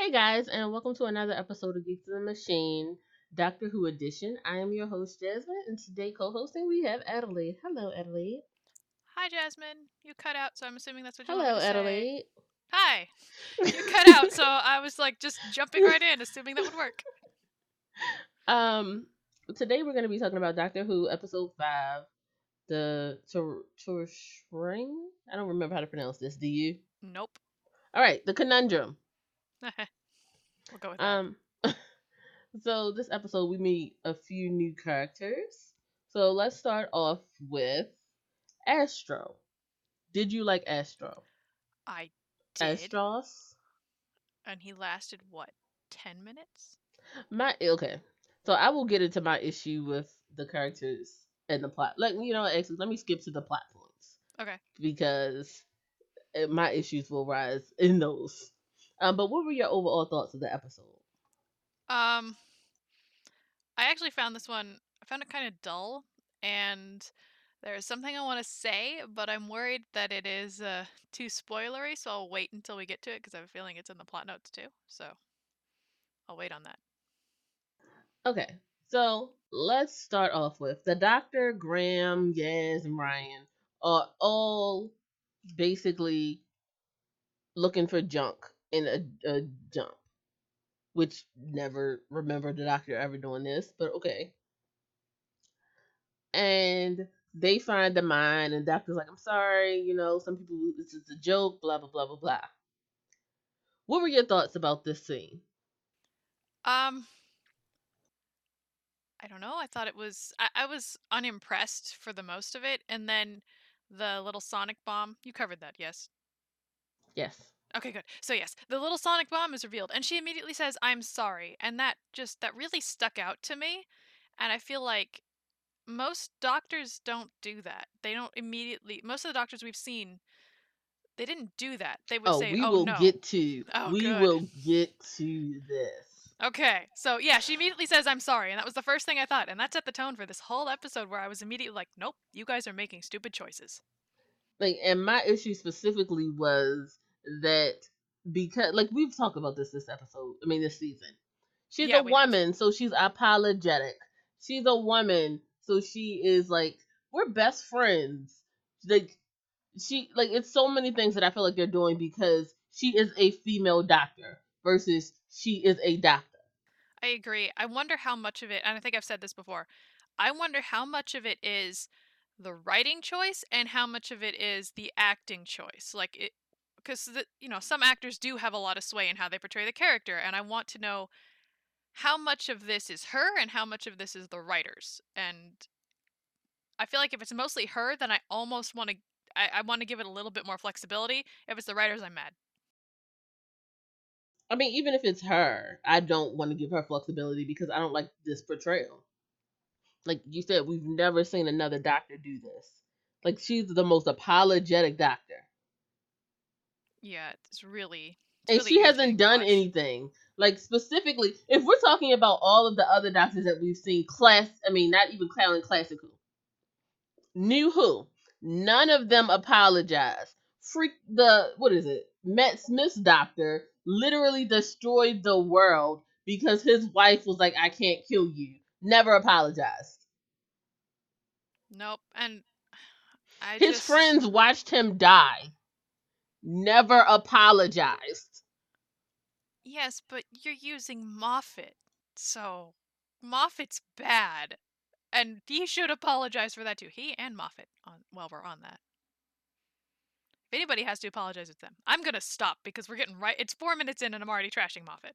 Hey guys, and welcome to another episode of Geeks of the Machine, Doctor Who edition. I am your host Jasmine, and today co-hosting we have Adelaide. Hello, Adelaide. Hi, Jasmine. You cut out, so I'm assuming that's what you Hello, to say. Adelaide. Hi. You cut out, so I was like just jumping right in, assuming that would work. Um, today we're going to be talking about Doctor Who episode five, the Tor Torshring. I don't remember how to pronounce this. Do you? Nope. All right, the conundrum. We'll go with that. Um, so this episode we meet a few new characters. So let's start off with Astos. Did you like Astos? I did, Astos? and he lasted what, ten minutes? My okay. So I will get into my issue with the characters and the plot. Like you know, actually, let me skip to the plot points Okay. because my issues will rise in those. Um, but what were your overall thoughts of the episode? Um, I actually found this one. I found it kind of dull, and there's something I want to say, but I'm worried that it is uh, too spoilery, so I'll wait until we get to it because I have a feeling it's in the plot notes too. So I'll wait on that. Okay, so let's start off with the Doctor, Graham, Yaz, and Ryan are all basically looking for junk in a, a jump, which never remember the Doctor ever doing this, but okay. And they find the mine, and Doctor's like, "I'm sorry, you know, some people this is a joke, blah blah blah blah blah." What were your thoughts about this scene? Um, I don't know. I thought it was. I, I was unimpressed for the most of it, and then the little sonic bomb. You covered that, yes? Yes. Okay, good. So yes, the little sonic bomb is revealed, and she immediately says, "I'm sorry," and that just that really stuck out to me, and I feel like most doctors don't do that. They don't immediately. Most of the doctors we've seen, they didn't do that. They would Oh, say, we "Oh will no." get to Oh, we good. will get to this. Okay, so yeah, she immediately says, I'm sorry, and that was the first thing I thought, and that set the tone for this whole episode where I was immediately like, nope, you guys are making stupid choices. Like and my issue specifically was that because like we've talked about this this episode, I mean this season. She's Yeah, a woman, so she's apologetic. She's a woman, so she is like we're best friends. Like she like it's so many things that I feel like they're doing because she is a female doctor versus she is a doctor. I agree. I wonder how much of it, and I think I've said this before, I wonder how much of it is the writing choice and how much of it is the acting choice. Like it, because you know some actors do have a lot of sway in how they portray the character, and I want to know how much of this is her and how much of this is the writers. And I feel like if it's mostly her, then I almost want to. I, I want to give it a little bit more flexibility. If it's the writers, I'm mad. I mean, even if it's her, I don't want to give her flexibility because I don't like this portrayal. Like you said, we've never seen another doctor do this. Like she's the most apologetic doctor. Yeah, it's really. It's and really she hasn't done anything. Like specifically if we're talking about all of the other doctors that we've seen class i mean not even clown classical new who. None of them apologized. Freak the what is it? Matt smith's doctor literally destroyed the world because his wife was like i can't kill you. Never apologized. Nope, and I his just, friends watched him die never apologized Yes, but you're using Moffat, so Moffat's bad, and he should apologize for that too. He and Moffat. On while we're on that, if anybody has to apologize, it's them. I'm gonna stop because we're getting right. It's four minutes in, and I'm already trashing Moffat.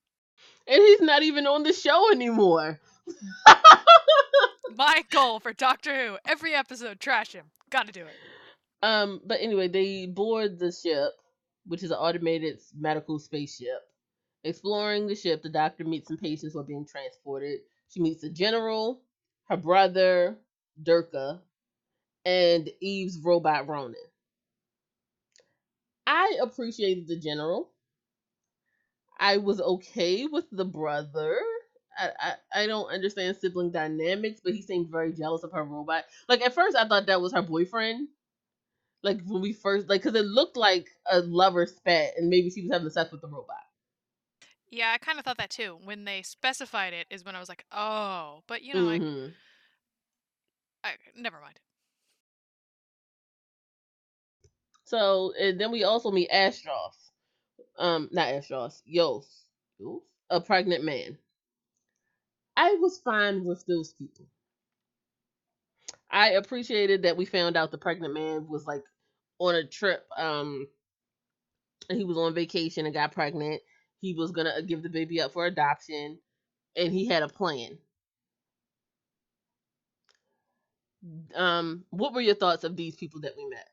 and he's not even on the show anymore My goal for Doctor Who: every episode, trash him. Gotta do it. Um, but anyway, they board the ship, which is an automated medical spaceship. Exploring the ship, the doctor meets some patients who are being transported. She meets the general, her brother, Durka, and Eve's robot Ronan. I appreciated the general. I was okay with the brother. I, I, I don't understand sibling dynamics, but he seemed very jealous of her robot. Like at first, I thought that was her boyfriend. Like when we first, like, cause it looked like a lover spat, and maybe she was having sex with the robot. Yeah, I kind of thought that too. When they specified it, is when I was like, oh. But you know, Mhm. I, I never mind. So and then we also meet Astos. Um, not Astos. Yoss. Yoss? A pregnant man. I was fine with those people. I appreciated that we found out the pregnant man was like on a trip. Um, he was on vacation and got pregnant. He was gonna give the baby up for adoption, and he had a plan. Um, what were your thoughts of these people that we met?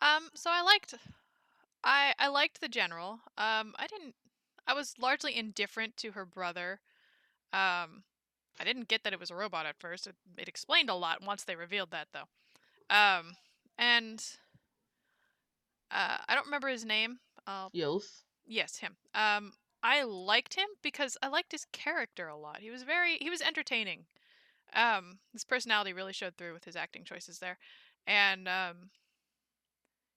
Um, so I liked, I I liked the general. Um, I didn't. I was largely indifferent to her brother. Um, I didn't get that it was a robot at first. It, it explained a lot once they revealed that, though. Um, and uh, I don't remember his name. Uh, yes, him. Um, I liked him because I liked his character a lot. He was very, he was entertaining. Um, his personality really showed through with his acting choices there, and um,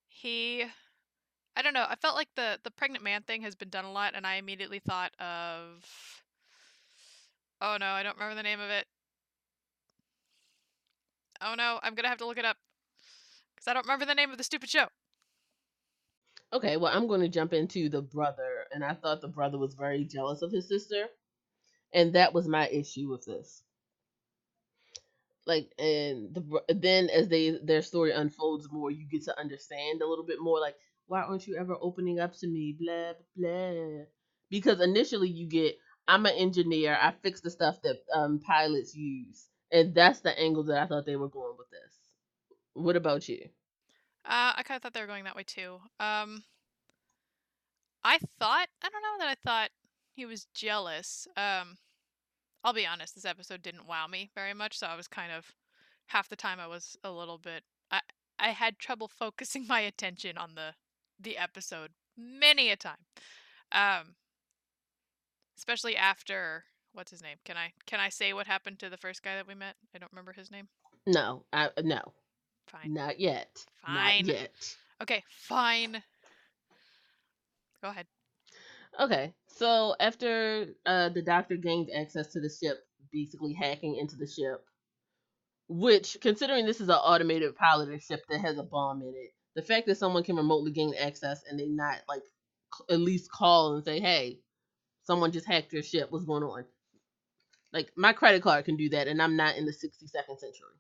he I don't know. I felt like the the pregnant man thing has been done a lot, and I immediately thought of. Oh no, I don't remember the name of it. Oh no, I'm gonna have to look it up because I don't remember the name of the stupid show. Okay, well, I'm going to jump into the brother, and I thought the brother was very jealous of his sister, and that was my issue with this. Like, and the then as they their story unfolds more, you get to understand a little bit more. Like, why aren't you ever opening up to me? Blah blah. Because initially you get, I'm an engineer. I fix the stuff that um, pilots use, and that's the angle that I thought they were going with this. What about you? Uh, I kind of thought they were going that way too. Um, I thought I don't know that I thought he was jealous. Um, I'll be honest, this episode didn't wow me very much, so I was kind of half the time I was a little bit I I had trouble focusing my attention on the the episode many a time. Um, especially after what's his name? Can I can I say what happened to the first guy that we met? I don't remember his name. No, I no, Fine. not yet. Fine. Not yet. Okay, fine. Go ahead. Okay, so after uh, the doctor gains access to the ship, basically hacking into the ship, which, considering this is an automated piloted ship that has a bomb in it, the fact that someone can remotely gain access and they not like c- at least call and say, "Hey, someone just hacked your ship. What's going on?" Like my credit card can do that, and I'm not in the 62nd century.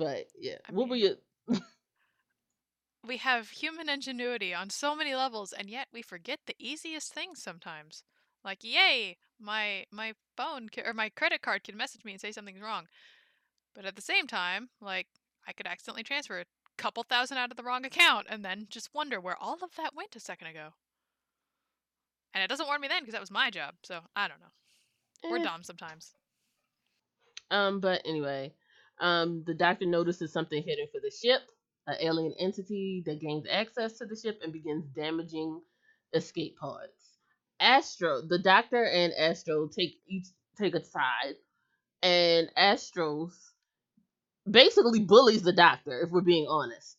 But yeah, I what were you? We have human ingenuity on so many levels, and yet we forget the easiest things sometimes. Like, yay, my my phone ca- or my credit card can message me and say something's wrong. But at the same time, like, I could accidentally transfer a couple thousand out of the wrong account and then just wonder where all of that went a second ago. And it doesn't warn me then because that was my job. So I don't know. We're Eh. dumb sometimes. Um, but anyway, um, the doctor notices something hidden for the ship, an alien entity that gains access to the ship and begins damaging escape pods. Astos, the doctor and Astos take each take a side, and Astos basically bullies the doctor, if we're being honest.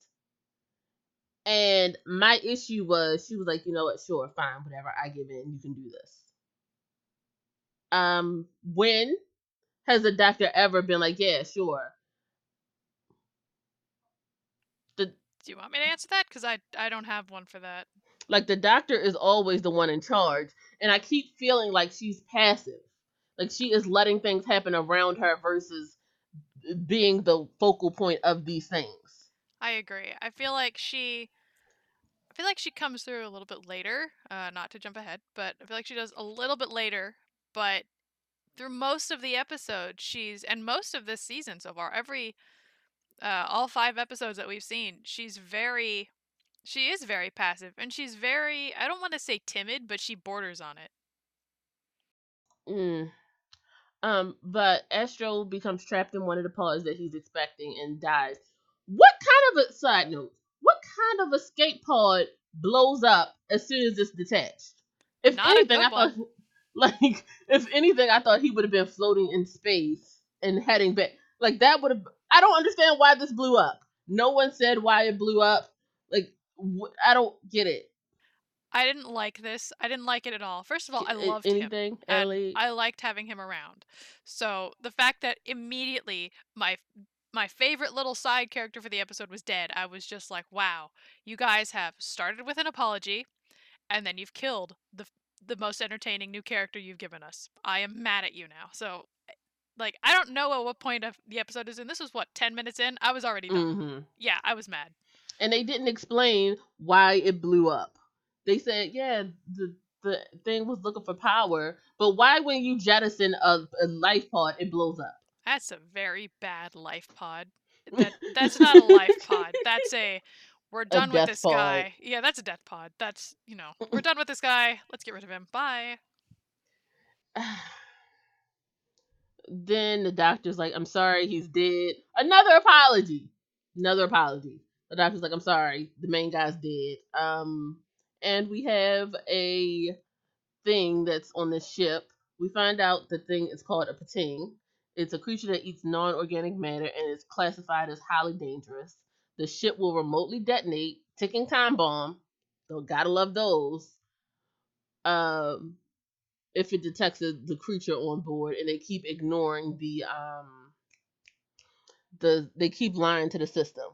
And my issue was she was like, you know what, sure, fine, whatever, I give in, you can do this. Um, when has the doctor ever been like, yeah, sure? The Do you want me to answer that? Because I I don't have one for that. like the doctor is always the one in charge, and I keep feeling like she's passive, like she is letting things happen around her versus being the focal point of these things. I agree. I feel like she I feel like she comes through a little bit later, uh, not to jump ahead, but I feel like she does a little bit later, but through most of the episode, she's and most of this season so far, every uh, all five episodes that we've seen, she's very she is very passive and she's very I don't want to say timid, but she borders on it. Mm. Um, but Astos becomes trapped in one of the pods that he's expecting and dies. What kind of a side note? What kind of escape pod blows up as soon as it's detached? If Not anything, I thought like if anything, I thought he would have been floating in space and heading back. Like that would have. I don't understand why this blew up. No one said why it blew up. Like wh- I don't get it. I didn't like this. I didn't like it at all. First of all, I loved him. anything, Ellie? I liked having him around. So the fact that immediately my my favorite little side character for the episode was dead, I was just like, wow, you guys have started with an apology, and then you've killed the the most entertaining new character you've given us. I am mad at you now. So like I don't know at what point of the episode is in. This was what, ten minutes in? I was already done. hmm Yeah, I was mad. And they didn't explain why it blew up. They said, yeah, the the thing was looking for power, but why when you jettison a, a life pod, it blows up? That's a very bad life pod. That that's not a life pod. That's a we're done with this pod. guy. Yeah, that's a death pod. That's you know, we're done with this guy. Let's get rid of him. Bye. then the doctor's like, I'm sorry, he's dead. Another apology. Another apology. The doctor's like, I'm sorry, the main guy's dead. Um, and we have a thing that's on the ship. We find out the thing is called a Pting. It's a creature that eats non-organic matter and is classified as highly dangerous. The ship will remotely detonate, ticking time bomb. So gotta love those. Um, if it detects the, the creature on board, and they keep ignoring the um the they keep lying to the system.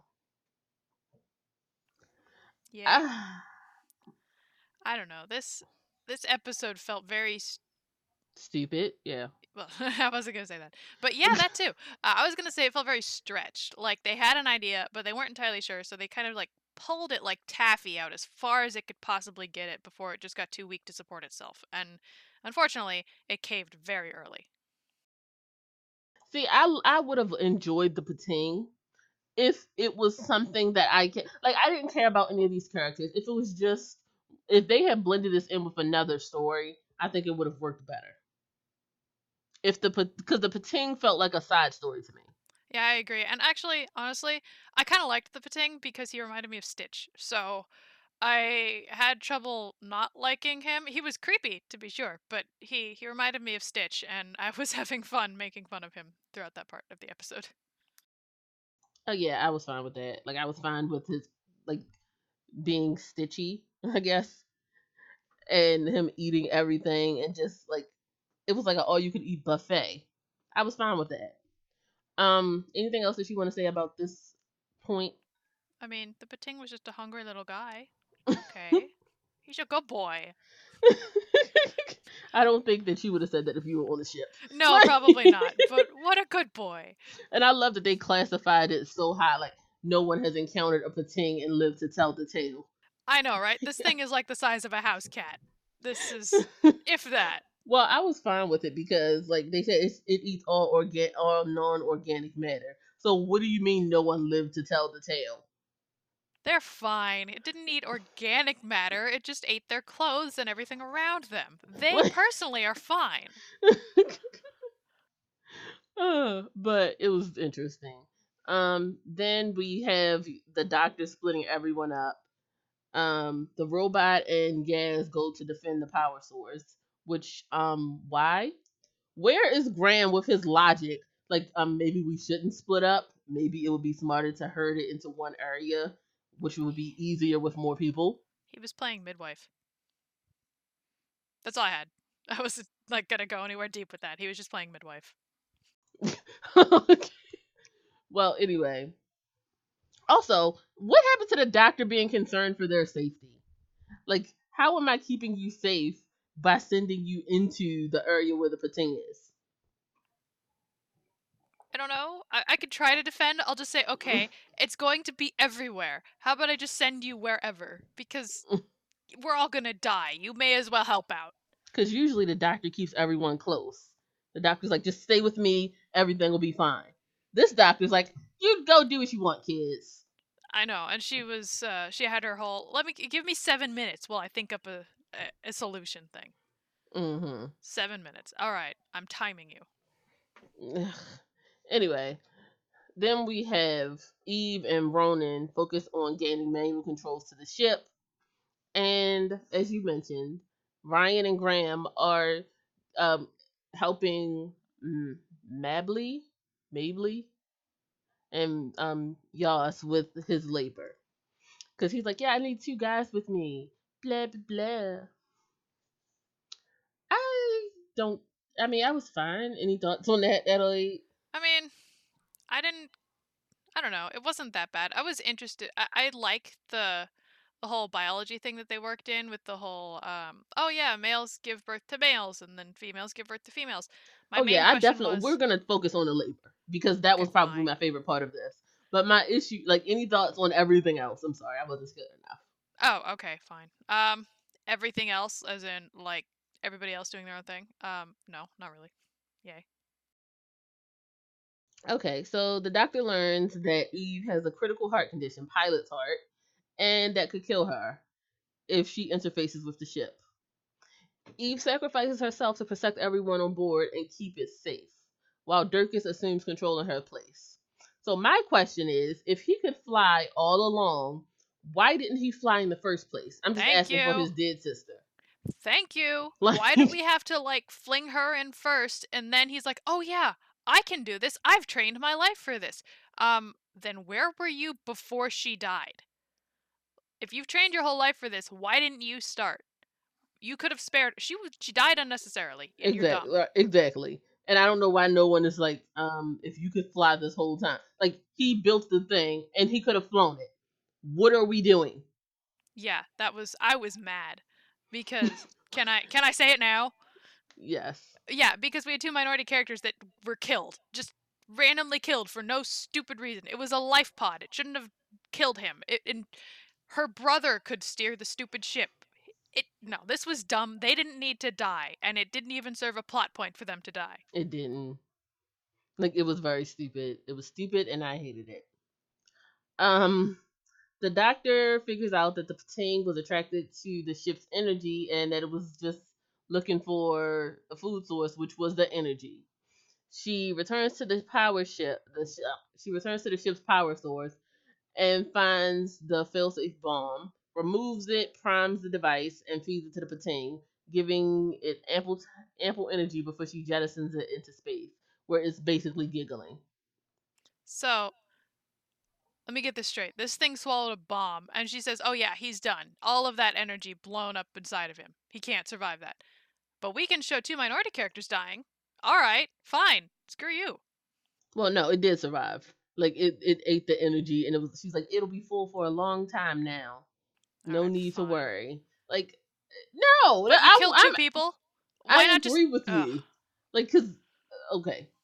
Yeah. Ah, I don't know. This this episode felt very s- stupid. Yeah. Well. I wasn't gonna say that, but yeah, that too. Uh, I was gonna say it felt very stretched. Like they had an idea, but they weren't entirely sure, so they kind of like pulled it like taffy out as far as it could possibly get it before it just got too weak to support itself. And unfortunately, it caved very early. See, I I would have enjoyed the Pting if it was something that I can like. I didn't care about any of these characters. If it was just if they had blended this in with another story, I think it would have worked better. If the because the Pting felt like a side story to me. Yeah, I agree. And actually, honestly, I kind of liked the Pting because he reminded me of Stitch. So I had trouble not liking him. He was creepy, to be sure, but he he reminded me of Stitch, and I was having fun making fun of him throughout that part of the episode. Oh yeah, I was fine with that. Like I was fine with his like being stitchy, I guess, and him eating everything and just like it was like an all you could eat buffet. I was fine with that. Um, anything else that you want to say about this point? I mean, the Pting was just a hungry little guy. Okay, he's a good boy. I don't think that you would have said that if you were on the ship. No, Right. probably not. But what a good boy. And I love that they classified it so high, like no one has encountered a Pting and lived to tell the tale. I know, right? This thing is like the size of a house cat. This is, if that. Well, I was fine with it because, like they said, it's, it eats all organ, all non-organic matter. So, what do you mean no one lived to tell the tale? They're fine. It didn't eat organic matter. It just ate their clothes and everything around them. They What? personally are fine. Uh, but it was interesting. Um, then we have the doctor splitting everyone up. Um, the robot and Gaz go to defend the power source. Which, um, why? Where is Graham with his logic? Like, um, maybe we shouldn't split up. Maybe it would be smarter to herd it into one area, which would be easier with more people. He was playing midwife. That's all I had. I wasn't like gonna go anywhere deep with that. He was just playing midwife. okay. well, anyway. Also, what happened to the doctor being concerned for their safety? Like, how am I keeping you safe by sending you into the area where the Pting is? I don't know. I, I could try to defend. I'll just say, okay, it's going to be everywhere. How about I just send you wherever? Because we're all gonna die. You may as well help out. Because usually the doctor keeps everyone close. The doctor's like, just stay with me, everything will be fine. This doctor's like, you go do what you want, kids. I know, and she was uh, she had her whole let me give me seven minutes while I think up a a, a solution thing. Mm-hmm. Seven minutes. All right, I'm timing you. anyway, then we have Eve and Ronan focus on gaining manual controls to the ship. And as you mentioned, Ryan and Graham are um, helping mm, Mabli, Mabli, and um, Yas with his labor. Because he's like, yeah, I need two guys with me. Blah blah blah. I don't. I mean, I was fine. Any thoughts on that, Adelaide? I mean, I didn't. I don't know. It wasn't that bad. I was interested. I, I like the the whole biology thing that they worked in with the whole. Um, oh yeah, males give birth to males, and then females give birth to females. My oh yeah, I definitely. was- We're gonna focus on the labor because that was probably fine. my favorite part of this. But my issue, like any thoughts on everything else? I'm sorry, I wasn't good enough. Oh, okay, fine. Um, everything else, as in like everybody else doing their own thing. Um, no, not really. Yay. Okay, so the doctor learns that Eve has a critical heart condition, pilot's heart, and that could kill her if she interfaces with the ship. Eve sacrifices herself to protect everyone on board and keep it safe, while Durkas assumes control in her place. So my question is, if he could fly all along, why didn't he fly in the first place? I'm just Thank asking for his dead sister. Thank you. Like- Why did we have to like fling her in first, and then he's like, "Oh yeah, I can do this. I've trained my life for this." Um, then where were you before she died? If you've trained your whole life for this, why didn't you start? You could have spared. She was. She died unnecessarily. And Exactly. Exactly. And I don't know why no one is like, um, if you could fly this whole time. Like he built the thing and he could have flown it. What are we doing? Yeah, that was. I was mad because can I can I say it now? Yes. Yeah, because we had two minority characters that were killed, just randomly killed for no stupid reason. It was a life pod. It shouldn't have killed him. It, and her brother could steer the stupid ship. It no, this was dumb. They didn't need to die, and it didn't even serve a plot point for them to die. It didn't. Like it was very stupid. It was stupid and I hated it. Um the doctor figures out that the Patang was attracted to the ship's energy and that it was just looking for a food source, which was the energy. She returns to the power ship. The ship. Uh, she returns to the ship's power source and finds the failsafe bomb, removes it, primes the device, and feeds it to the Patang, giving it ample ample energy before she jettisons it into space, where it's basically giggling. So, let me get this straight. This thing swallowed a bomb, and she says, "Oh yeah, he's done. All of that energy blown up inside of him. He can't survive that." But we can show two minority characters dying. All right, fine. Screw you. Well, no, it did survive. Like it, it ate the energy, and it was. She's like, it'll be full for a long time now. No Alright, need to worry. Like, no, But you I, killed 2 I'm- people. Why I not just? agree with Ugh. you. Like, cause okay, uh,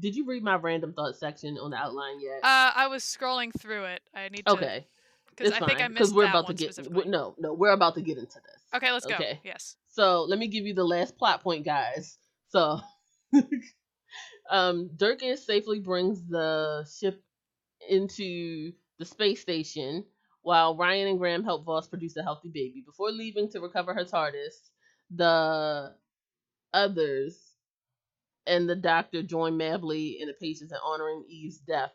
did you read my random thought section on the outline yet? Uh, I was scrolling through it. I need to. okay, Because I think I fine, missed we're that about to get. No, no, we're about to get into this. Okay, let's go. Okay. Yes. So let me give you the last plot point, guys. So, um, Durkas safely brings the ship into the space station while Ryan and Graham help Voss produce a healthy baby. Before leaving to recover her TARDIS, the others and the doctor join Mabli and the patients in honoring Eve's death,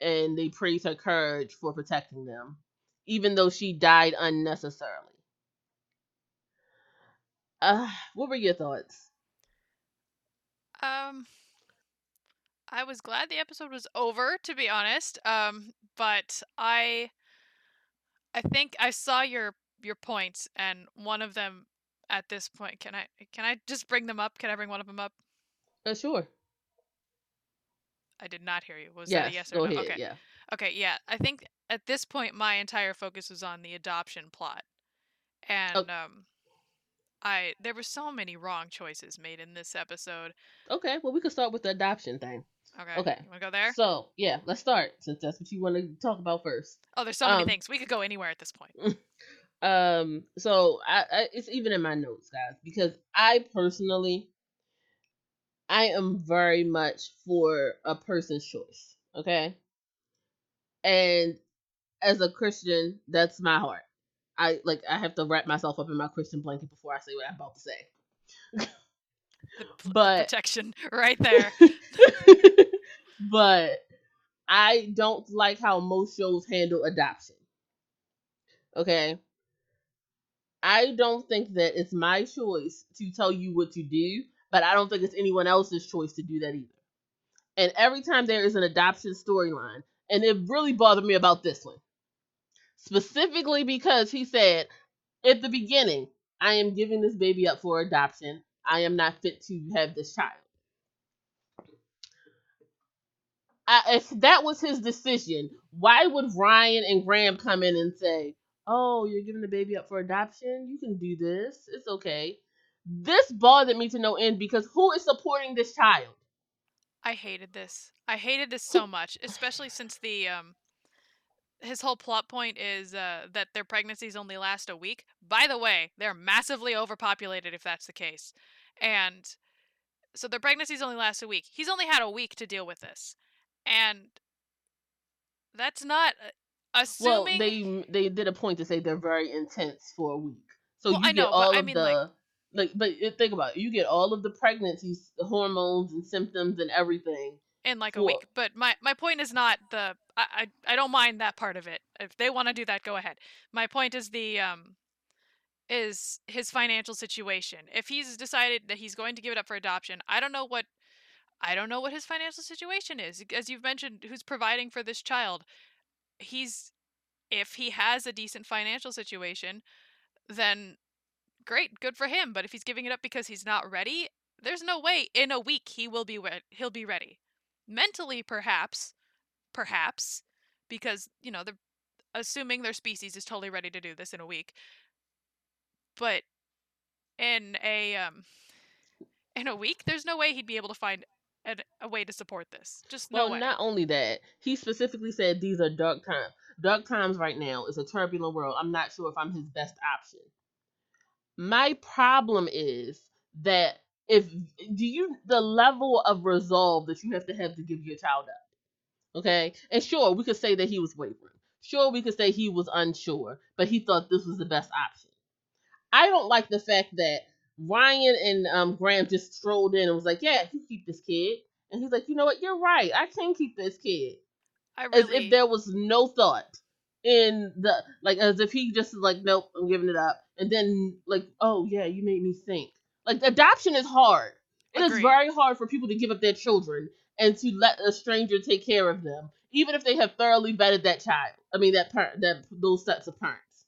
and they praise her courage for protecting them, even though she died unnecessarily. Uh, what were your thoughts? Um, I was glad the episode was over, to be honest. Um, but I, I think I saw your your points, and one of them at this point. Can I can I just bring them up? Can I bring one of them up? Uh, sure. I did not hear you. Was yes, that a yes or go no? ahead. Okay. Yeah. Okay, yeah. I think at this point my entire focus was on the adoption plot. And um I there were so many wrong choices made in this episode. Okay. Well, we could start with the adoption thing. Okay. Okay. You to go there? So yeah, let's start since that's what you want to talk about first. oh, there's so many um, things. We could go anywhere at this point. Um, so I, I it's even in my notes, guys, because I personally, I am very much for a person's choice. Okay, and as a Christian, that's my heart. I like I have to wrap myself up in my Christian blanket before I say what I'm about to say. The, pl- the But protection right there. but I don't like how most shows handle adoption. Okay. I don't think that it's my choice to tell you what to do, but I don't think it's anyone else's choice to do that either. And every time there is an adoption storyline, and it really bothered me about this one, specifically because he said, at the beginning, I am giving this baby up for adoption. I am not fit to have this child. I, if that was his decision, why would Ryan and Graham come in and say, "Oh, you're giving the baby up for adoption? You can do this. It's okay." This bothered me to no end because who is supporting this child? I hated this. I hated this so much, especially since the um his whole plot point is uh, that their pregnancies only last a week. By the way, they're massively overpopulated if that's the case. And so their pregnancies only last a week. He's only had a week to deal with this. And that's not uh, assuming Well, they they did a point to say they're very intense for a week, so Well, you I get know, but all I mean, the like- like, But think about it, you get all of the pregnancy hormones and symptoms and everything. in like a week. But my my point is not the I I, I don't mind that part of it. If they want to do that, go ahead. My point is the um is his financial situation. If he's decided that he's going to give it up for adoption, I don't know what I don't know what his financial situation is. As you've mentioned, who's providing for this child? He's if he has a decent financial situation, then great, good for him. But if he's giving it up because he's not ready, there's no way in a week he will be re- he'll be ready. Mentally, perhaps, perhaps, because you know they're assuming their species is totally ready to do this in a week. But in a um in a week, there's no way he'd be able to find a, a way to support this. Just no Well, way. not only that, he specifically said these are dark times. Dark times right now is a turbulent world. I'm not sure if I'm his best option. My problem is that if do you the level of resolve that you have to have to give your child up. Okay? And sure, we could say that he was wavering. Sure, we could say he was unsure, but he thought this was the best option. I don't like the fact that Ryan and um, Graham just strolled in and was like, "Yeah, you keep this kid," and he's like, "You know what? You're right. I can keep this kid." I As if there was no thought in the like, as if he just is like, "Nope, I'm giving it up," and then like, "Oh yeah, you made me think." Like adoption is hard. It is Agreed. very hard for people to give up their children and to let a stranger take care of them, even if they have thoroughly vetted that child. I mean, that parent, that those sets of parents,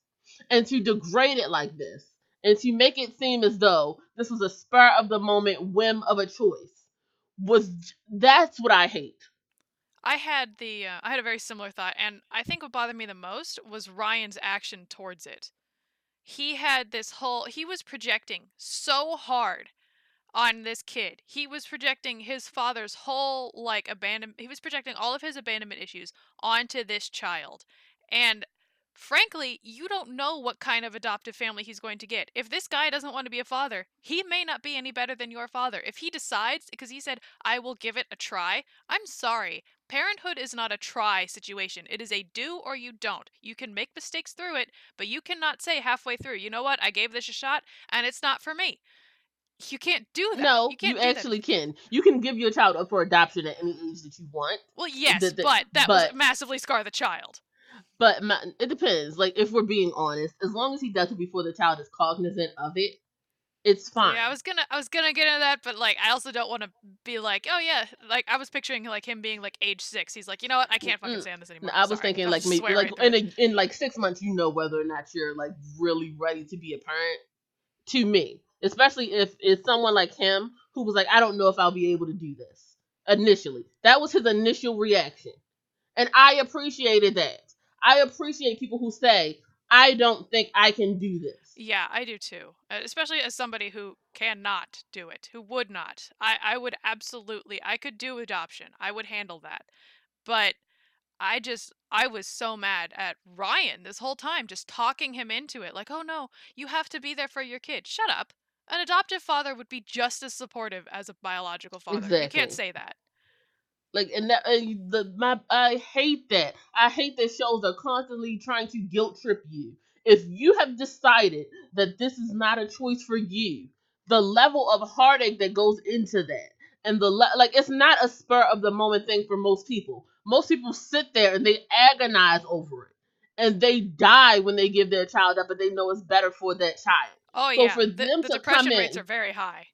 and to degrade it like this, and to make it seem as though this was a spur of the moment whim of a choice, was that's what I hate. I had the uh, I had a very similar thought, and I think what bothered me the most was Ryan's action towards it. He had this whole he was projecting so hard on this kid. He was projecting his father's whole like abandon he was projecting all of his abandonment issues onto this child. And frankly, you don't know what kind of adoptive family he's going to get. If this guy doesn't want to be a father, he may not be any better than your father. If he decides because he said, "I will give it a try." I'm sorry. Parenthood is not a try situation. It is a do or you don't. You can make mistakes through it, but you cannot say halfway through, "You know what? I gave this a shot and it's not for me." You can't do that. No, you you do that. actually can. You can give your child up for adoption at any age that you want. Well, yes, the- the- but that but- massively scar the child. But my, it depends. Like if we're being honest, as long as he does it before the child is cognizant of it, it's fine. Yeah, I was gonna, I was gonna get into that, but like, I also don't want to be like, oh yeah, like I was picturing like him being like age six. He's like, you know what, I can't fucking stand this No, anymore. I was thinking I'll like maybe like right in a, in like six months, you know whether or not you're like really ready to be a parent. To me, especially if it's someone like him who was like, I don't know if I'll be able to do this. Initially, that was his initial reaction, and I appreciated that. I appreciate people who say, I don't think I can do this. Yeah, I do too. Uh, Especially as somebody who cannot do it, who would not. I, I would absolutely, I could do adoption. I would handle that. But I just, I was so mad at Ryan this whole time, just talking him into it. Like, oh no, you have to be there for your kid. Shut up. An adoptive father would be just as supportive as a biological father. You can't say that. Like and that and the my I hate that. I hate that shows are constantly trying to guilt trip you. If you have decided that this is not a choice for you, the level of heartache that goes into that, and the le- like, it's not a spur of the moment thing for most people. Most people sit there and they agonize over it, and they die when they give their child up, and they know it's better for that child. Oh So yeah, for the, them the to depression come rates in- are very high.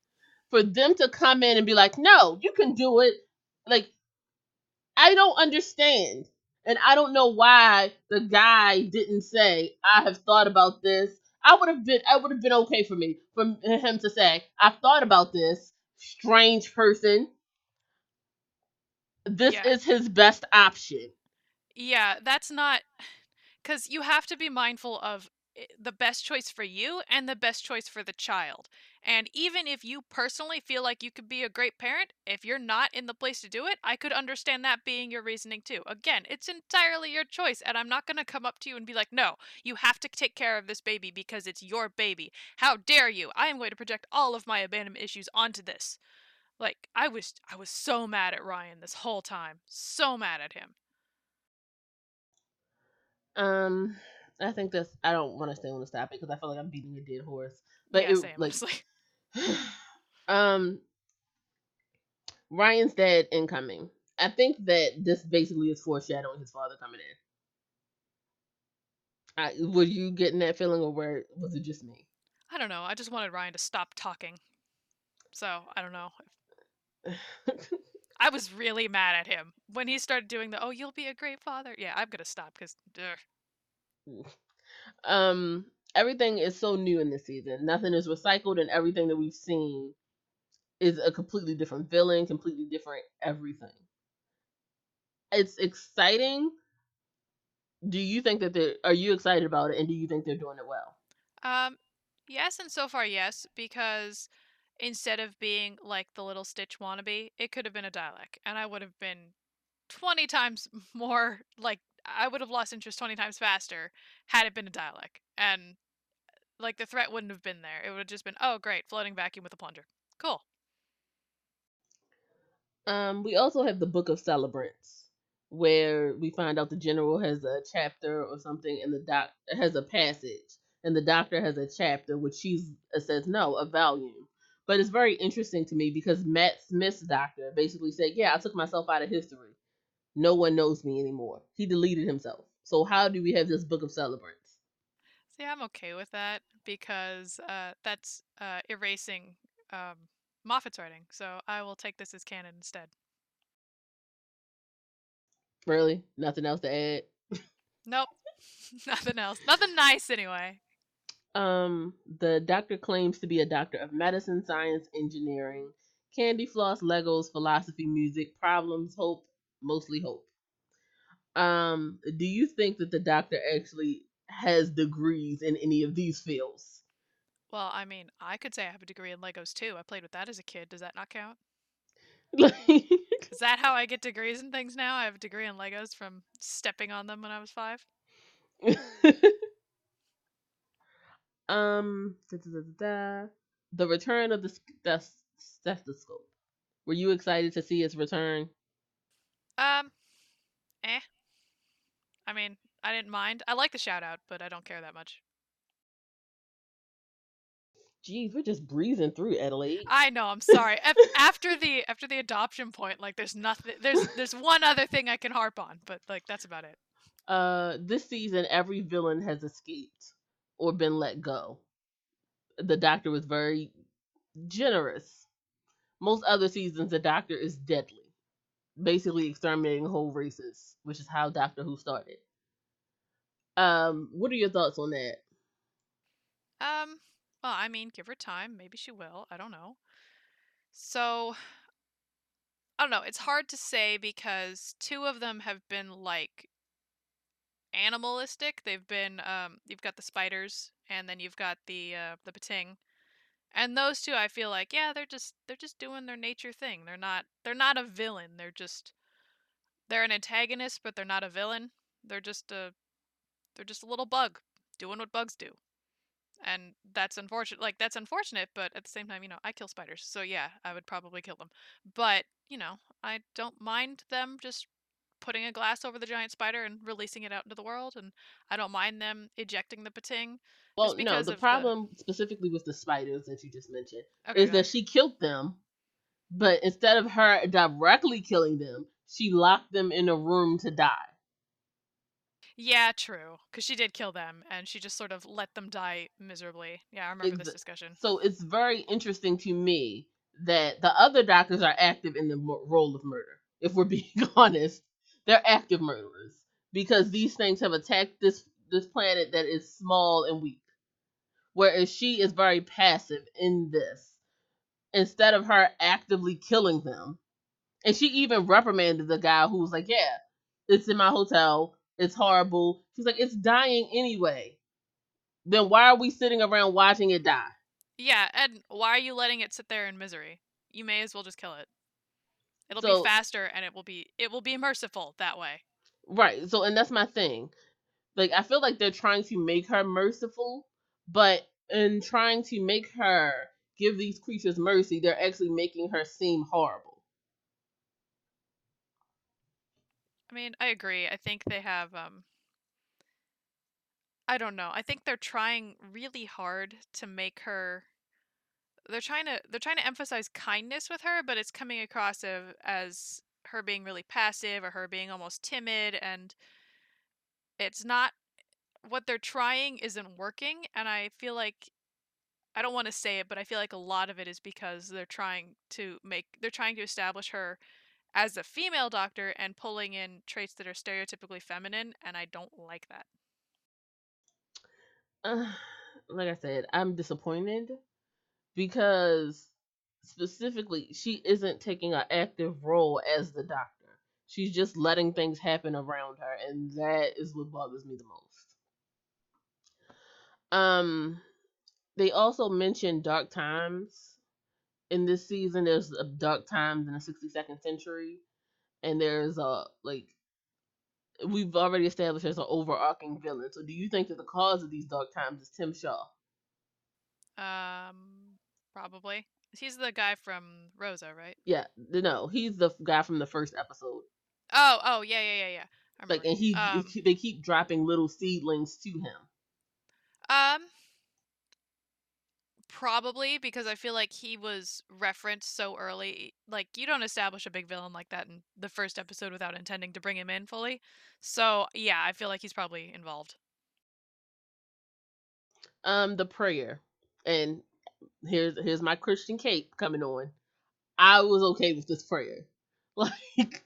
for them to come in and be like, no, you can do it. Like, I don't understand. And I don't know why the guy didn't say, I have thought about this. I would have been I would have been okay for me for him to say, I've thought about this strange person. This Yeah. is his best option. Yeah, that's not because you have to be mindful of the best choice for you and the best choice for the child. And even if you personally feel like you could be a great parent, if you're not in the place to do it, I could understand that being your reasoning too. Again, it's entirely your choice, and I'm not going to come up to you and be like, no, you have to take care of this baby because it's your baby. How dare you? I am going to project all of my abandonment issues onto this. Like, I was I was so mad at Ryan this whole time. So mad at him. Um, I think that's. I don't want to stay on this topic because I feel like I'm beating a dead horse. But yeah, it, same, like, um, Ryan's dad incoming. I think that this basically is foreshadowing his father coming in. I, were you getting that feeling, or where was it just me? I don't know. I just wanted Ryan to stop talking. So I don't know. I was really mad at him when he started doing the "Oh, you'll be a great father." Yeah, I'm gonna stop because um, everything is so new in this season. Nothing is recycled, and everything that we've seen is a completely different villain, completely different everything. It's exciting. Do you think that they're? You excited about it, and do you think they're doing it well? um, yes, and so far yes, because instead of being like the little Stitch wannabe, it could have been a Dalek, and I would have been twenty times more like I would have lost interest twenty times faster had it been a Dalek, and like the threat wouldn't have been there. It would have just been, oh great, floating vacuum with a plunger. Cool. Um, we also have the Book of Celebrants, where we find out the general has a chapter or something, and the doc has a passage, and the doctor has a chapter, which she's uh, says no, a volume. But it's very interesting to me because Matt Smith's doctor basically said, "Yeah, I took myself out of history. No one knows me anymore. He deleted himself. So how do we have this Book of Celebrants?" See, I'm okay with that because uh, that's uh, erasing um, Moffat's writing. So I will take this as canon instead. Really, nothing else to add. Nope, nothing else. Nothing nice anyway. Um, the doctor claims to be a doctor of medicine, science, engineering, candy floss, Legos, philosophy, music, problems, hope, mostly hope. Um, do you think that the doctor actually has degrees in any of these fields? Well, I mean, I could say I have a degree in Legos too. I played with that as a kid. Does that not count? Is that how I get degrees in things now? I have a degree in Legos from stepping on them when I was five. um, da, da, da, the return of the, the stethoscope. Were you excited to see its return? Um, eh. I mean, I didn't mind. I like the shout out, but I don't care that much. Jeez, we're just breezing through Adelaide. I know. I'm sorry. After the after the adoption point, like there's nothing. There's there's one other thing I can harp on, but like that's about it. Uh, this season, every villain has escaped or been let go. The Doctor was very generous. Most other seasons, the Doctor is deadly, basically exterminating whole races, which is how Doctor Who started. Um, what are your thoughts on that? Um. Well, I mean, give her time. Maybe she will. I don't know. So I don't know. It's hard to say because two of them have been like animalistic. They've been um. You've got the spiders, and then you've got the uh, the Pting. And those two, I feel like, yeah, they're just they're just doing their nature thing. They're not they're not a villain. They're just they're an antagonist, but they're not a villain. They're just a they're just a little bug doing what bugs do. And that's unfortunate. Like that's unfortunate, but at the same time, you know, I kill spiders. So yeah, I would probably kill them. But, you know, I don't mind them just putting a glass over the giant spider and releasing it out into the world and I don't mind them ejecting the Pting. Well, no, the of the- problem specifically with the spiders that you just mentioned Okay, is that she killed them, but instead of her directly killing them, she locked them in a room to die. Yeah, true. Because she did kill them, and she just sort of let them die miserably. Yeah, I remember this discussion. So it's very interesting to me that the other doctors are active in the role of murder. If we're being honest, they're active murderers because these things have attacked this this planet that is small and weak. Whereas she is very passive in this. Instead of her actively killing them, and she even reprimanded the guy who was like, "Yeah, it's in my hotel. It's horrible." She's like, "It's dying anyway." Then why are we sitting around watching it die? Yeah, and why are you letting it sit there in misery? You may as well just kill it. It'll So- be faster and it will be it will be merciful that way. Right. So, and that's my thing. Like, I feel like they're trying to make her merciful, but in trying to make her give these creatures mercy, they're actually making her seem horrible. I mean, I agree. I think they have um I don't know. I think they're trying really hard to make her they're trying to they're trying to emphasize kindness with her, but it's coming across of, as her being really passive or her being almost timid and it's not what they're trying isn't working and I feel like I don't want to say it, but I feel like a lot of it is because they're trying to make they're trying to establish her as a female doctor and pulling in traits that are stereotypically feminine and I don't like that. Uh, like I said, I'm disappointed because specifically she isn't taking an active role as the doctor. She's just letting things happen around her, and that is what bothers me the most. Um, they also mentioned dark times in this season. There's a dark times in the 62nd century, and there's a like we've already established there's an overarching villain. So, do you think that the cause of these dark times is Tim Shaw? Um probably. He's the guy from Rosa, right? Yeah, no, he's the guy from the first episode. Oh, oh, yeah, yeah, yeah, yeah. Like, and he um, they keep dropping little seedlings to him. Um, probably because I feel like he was referenced so early. Like you don't establish a big villain like that in the first episode without intending to bring him in fully. So yeah, I feel like he's probably involved. Um, the prayer, and here's here's my Christian cape coming on. I was okay with this prayer. Like,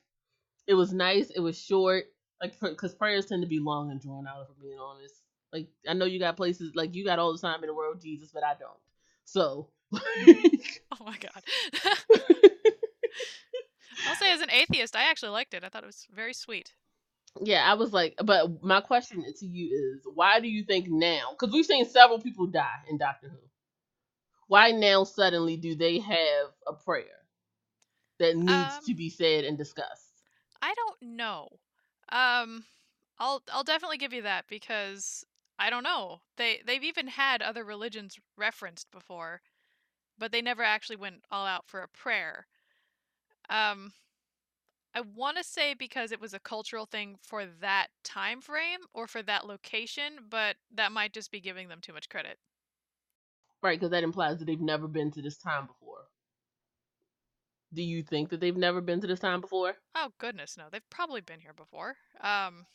it was nice. It was short. Like, because prayers tend to be long and drawn out. If I'm being honest. Like, I know you got places like you got all the time in the world, Jesus, but I don't. So. Oh my god. I'll say as an atheist, I actually liked it. I thought it was very sweet. Yeah, I was like, but my question to you is, why do you think now? Because we've seen several people die in Doctor Who. Why now suddenly do they have a prayer that needs to Um, be said and discussed? I don't know. Um, I'll I'll definitely give you that because I don't know. They they've even had other religions referenced before, but they never actually went all out for a prayer. Um, I want to say because it was a cultural thing for that time frame or for that location, but that might just be giving them too much credit. Right, because that implies that they've never been to this time before. Do you think that they've never been to this time before? Oh goodness, no. They've probably been here before. Um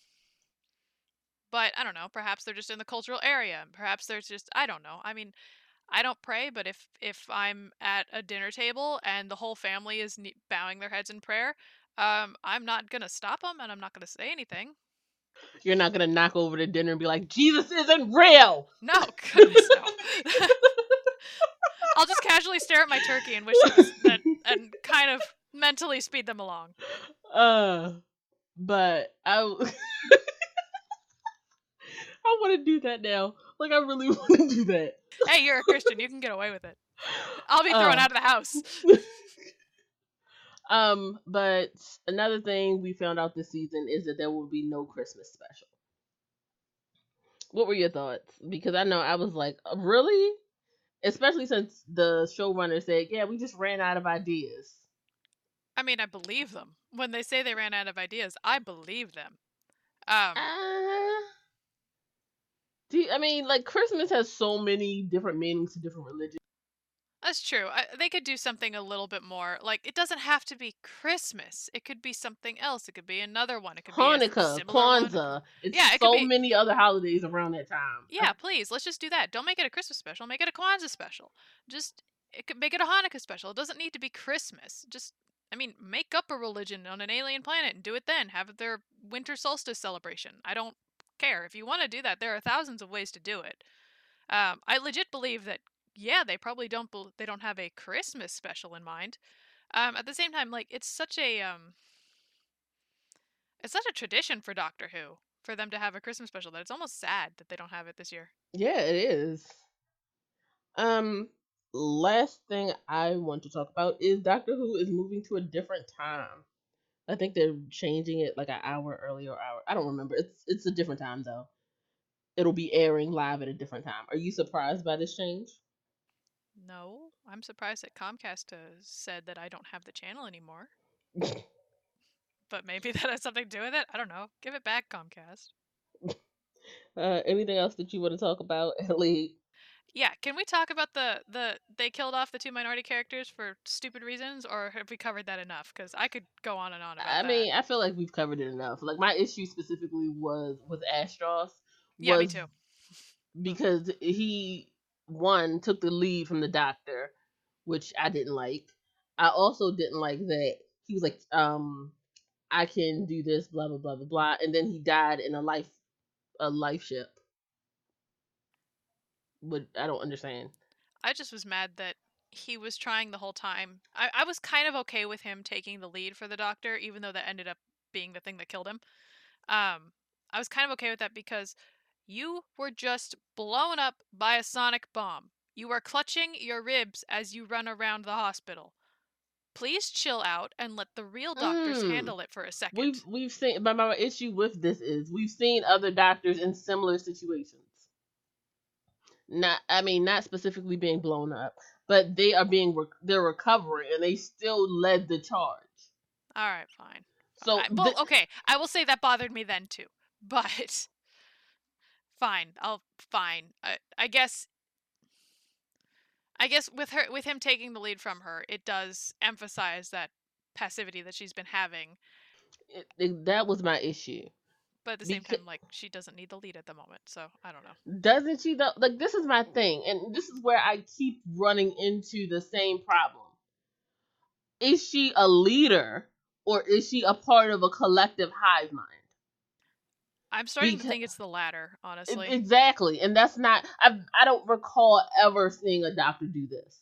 but I don't know, perhaps they're just in the cultural area. Perhaps there's just I don't know. I mean, I don't pray, but if if I'm at a dinner table and the whole family is ne- bowing their heads in prayer, um I'm not going to stop them and I'm not going to say anything. You're not gonna knock over the dinner and be like, Jesus isn't real. No, goodness no. I'll just casually stare at my turkey and wish that and kind of mentally speed them along. Uh, but I, I want to do that now. Like I really want to do that. Hey, you're a Christian, you can get away with it. I'll be thrown Uh. out of the house. Um, but another thing we found out this season is that there will be no Christmas special. What were your thoughts? Because I know I was like, "Uh, really? Especially since the showrunner said, yeah, we just ran out of ideas. I mean, I believe them. When they say they ran out of ideas, I believe them. Um, Uh, you- I mean, like Christmas has so many different meanings to different religions. that's true. I, they could do something a little bit more. Like, it doesn't have to be Christmas. It could be something else. It could be another one. It could be Hanukkah, one. Kwanzaa. It's Yeah, it could so be- many other holidays around that time. Yeah, please. Let's just do that. Don't make it a Christmas special. Make it a Kwanzaa special. Just it could make it a Hanukkah special. It doesn't need to be Christmas. Just I mean, make up a religion on an alien planet and do it then. Have their winter solstice celebration. I don't care. If you want to do that, there are thousands of ways to do it. Um, I legit believe that yeah, they probably don't bel they don't have a Christmas special in mind. Um, at the same time, like it's such a um, it's such a tradition for Doctor Who for them to have a Christmas special that it's almost sad that they don't have it this year. Yeah, it is. Um, last thing I want to talk about is Doctor Who is moving to a different time. I think they're changing it like an hour earlier hour. I don't remember. It's it's a different time though. It'll be airing live at a different time. Are you surprised by this change? No, I'm surprised that Comcast has said that I don't have the channel anymore. but maybe that has something to do with it. I don't know. Give it back, Comcast. Uh, anything else that you want to talk about, Ellie? Yeah, can we talk about the the they killed off the two minority characters for stupid reasons, or have we covered that enough? Because I could go on and on about I that. mean, I feel like we've covered it enough. Like my issue specifically was with Astos. yeah, me too. because he one took the lead from the doctor, which I didn't like. I also didn't like that he was like, um, I can do this, blah blah blah blah blah, and then he died in a life a life ship. But I don't understand. I just was mad that he was trying the whole time. I, I was kind of okay with him taking the lead for the doctor, even though that ended up being the thing that killed him. Um, I was kind of okay with that because you were just blown up by a sonic bomb. You are clutching your ribs as you run around the hospital. Please chill out and let the real doctors Mm. handle it for a second. We've we've seen my, my issue with this is we've seen other doctors in similar situations. Not I mean not specifically being blown up, but they are being rec- they're recovering and they still led the charge. All right, fine. So I, well, okay, I will say that bothered me then too. But fine, I'll fine. I, I guess I guess with her with him taking the lead from her, it does emphasize that passivity that she's been having. it- it- that was my issue. But at the same Beca- time, like she doesn't need the lead at the moment, so I don't know. Doesn't she though? Like this is my thing, and this is where I keep running into the same problem. Is she a leader or is she a part of a collective hive mind? I'm starting to think it's the latter, honestly. Exactly, and that's not. I I don't recall ever seeing a doctor do this,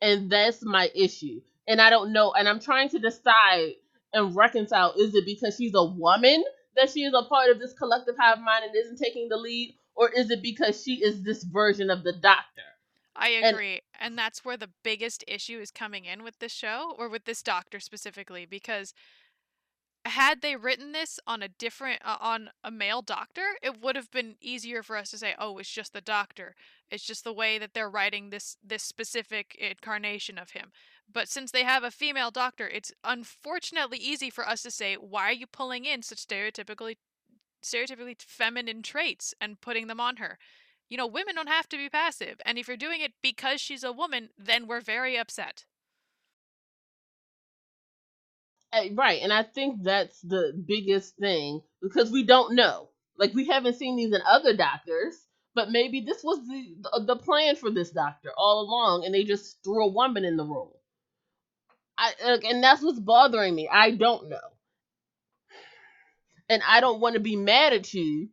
and that's my issue. And I don't know, and I'm trying to decide and reconcile: is it because she's a woman that she is a part of this collective hive mind and isn't taking the lead, or is it because she is this version of the doctor? I and- agree. And that's where the biggest issue is coming in with this show or with this doctor specifically because had they written this on a different uh, on a male doctor, it would have been easier for us to say, "Oh, it's just the doctor. It's just the way that they're writing this this specific incarnation of him." But since they have a female doctor, it's unfortunately easy for us to say, "Why are you pulling in such stereotypically stereotypically feminine traits and putting them on her?" You know, women don't have to be passive, and if you're doing it because she's a woman, then we're very upset. Uh, Right, and I think that's the biggest thing because we don't know. Like we haven't seen these in other doctors, but maybe this was the the, the plan for this doctor all along, and they just threw a woman in the role. I and that's what's bothering me. I don't know, and I don't want to be mad at you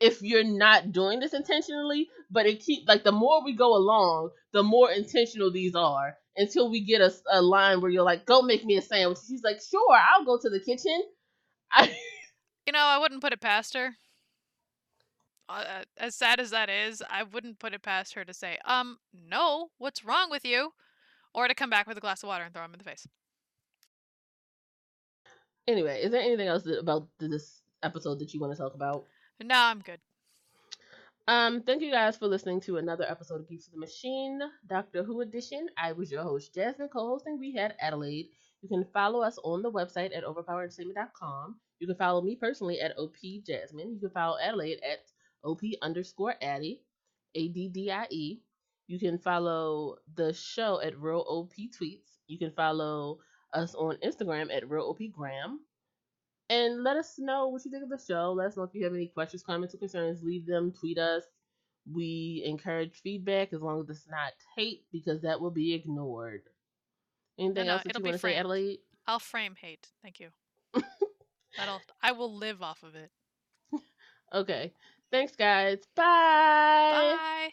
if you're not doing this intentionally. But it keep like the more we go along, the more intentional these are until we get a, a line where you're like, "Go make me a sandwich." She's like, "Sure, I'll go to the kitchen." I, You know, I wouldn't put it past her. Uh, uh, as sad as that is, I wouldn't put it past her to say, um, no, what's wrong with you? Or to come back with a glass of water and throw him in the face. anyway, is there anything else about this episode that you want to talk about? No, I'm good. Um, thank you guys for listening to another episode of Geeks of the Machine, Doctor Who edition. I was your host, Jasmine. Co-hosting, we had Adelaide. You can follow us on the website at overpowerentertainment.com. You can follow me personally at OP Jasmine. You can follow Adelaide at OP underscore Addie, A D D I E. You can follow the show at Real OP Tweets. You can follow us on Instagram at Real OP Gram. And let us know what you think of the show. Let us know if you have any questions, comments, or concerns. Leave them, tweet us. We encourage feedback as long as it's not hate, because that will be ignored. Anything no, else that you want to say. Adelaide? I'll frame hate. Thank you. That'll I will live off of it. Okay. Thanks, guys. Bye. Bye.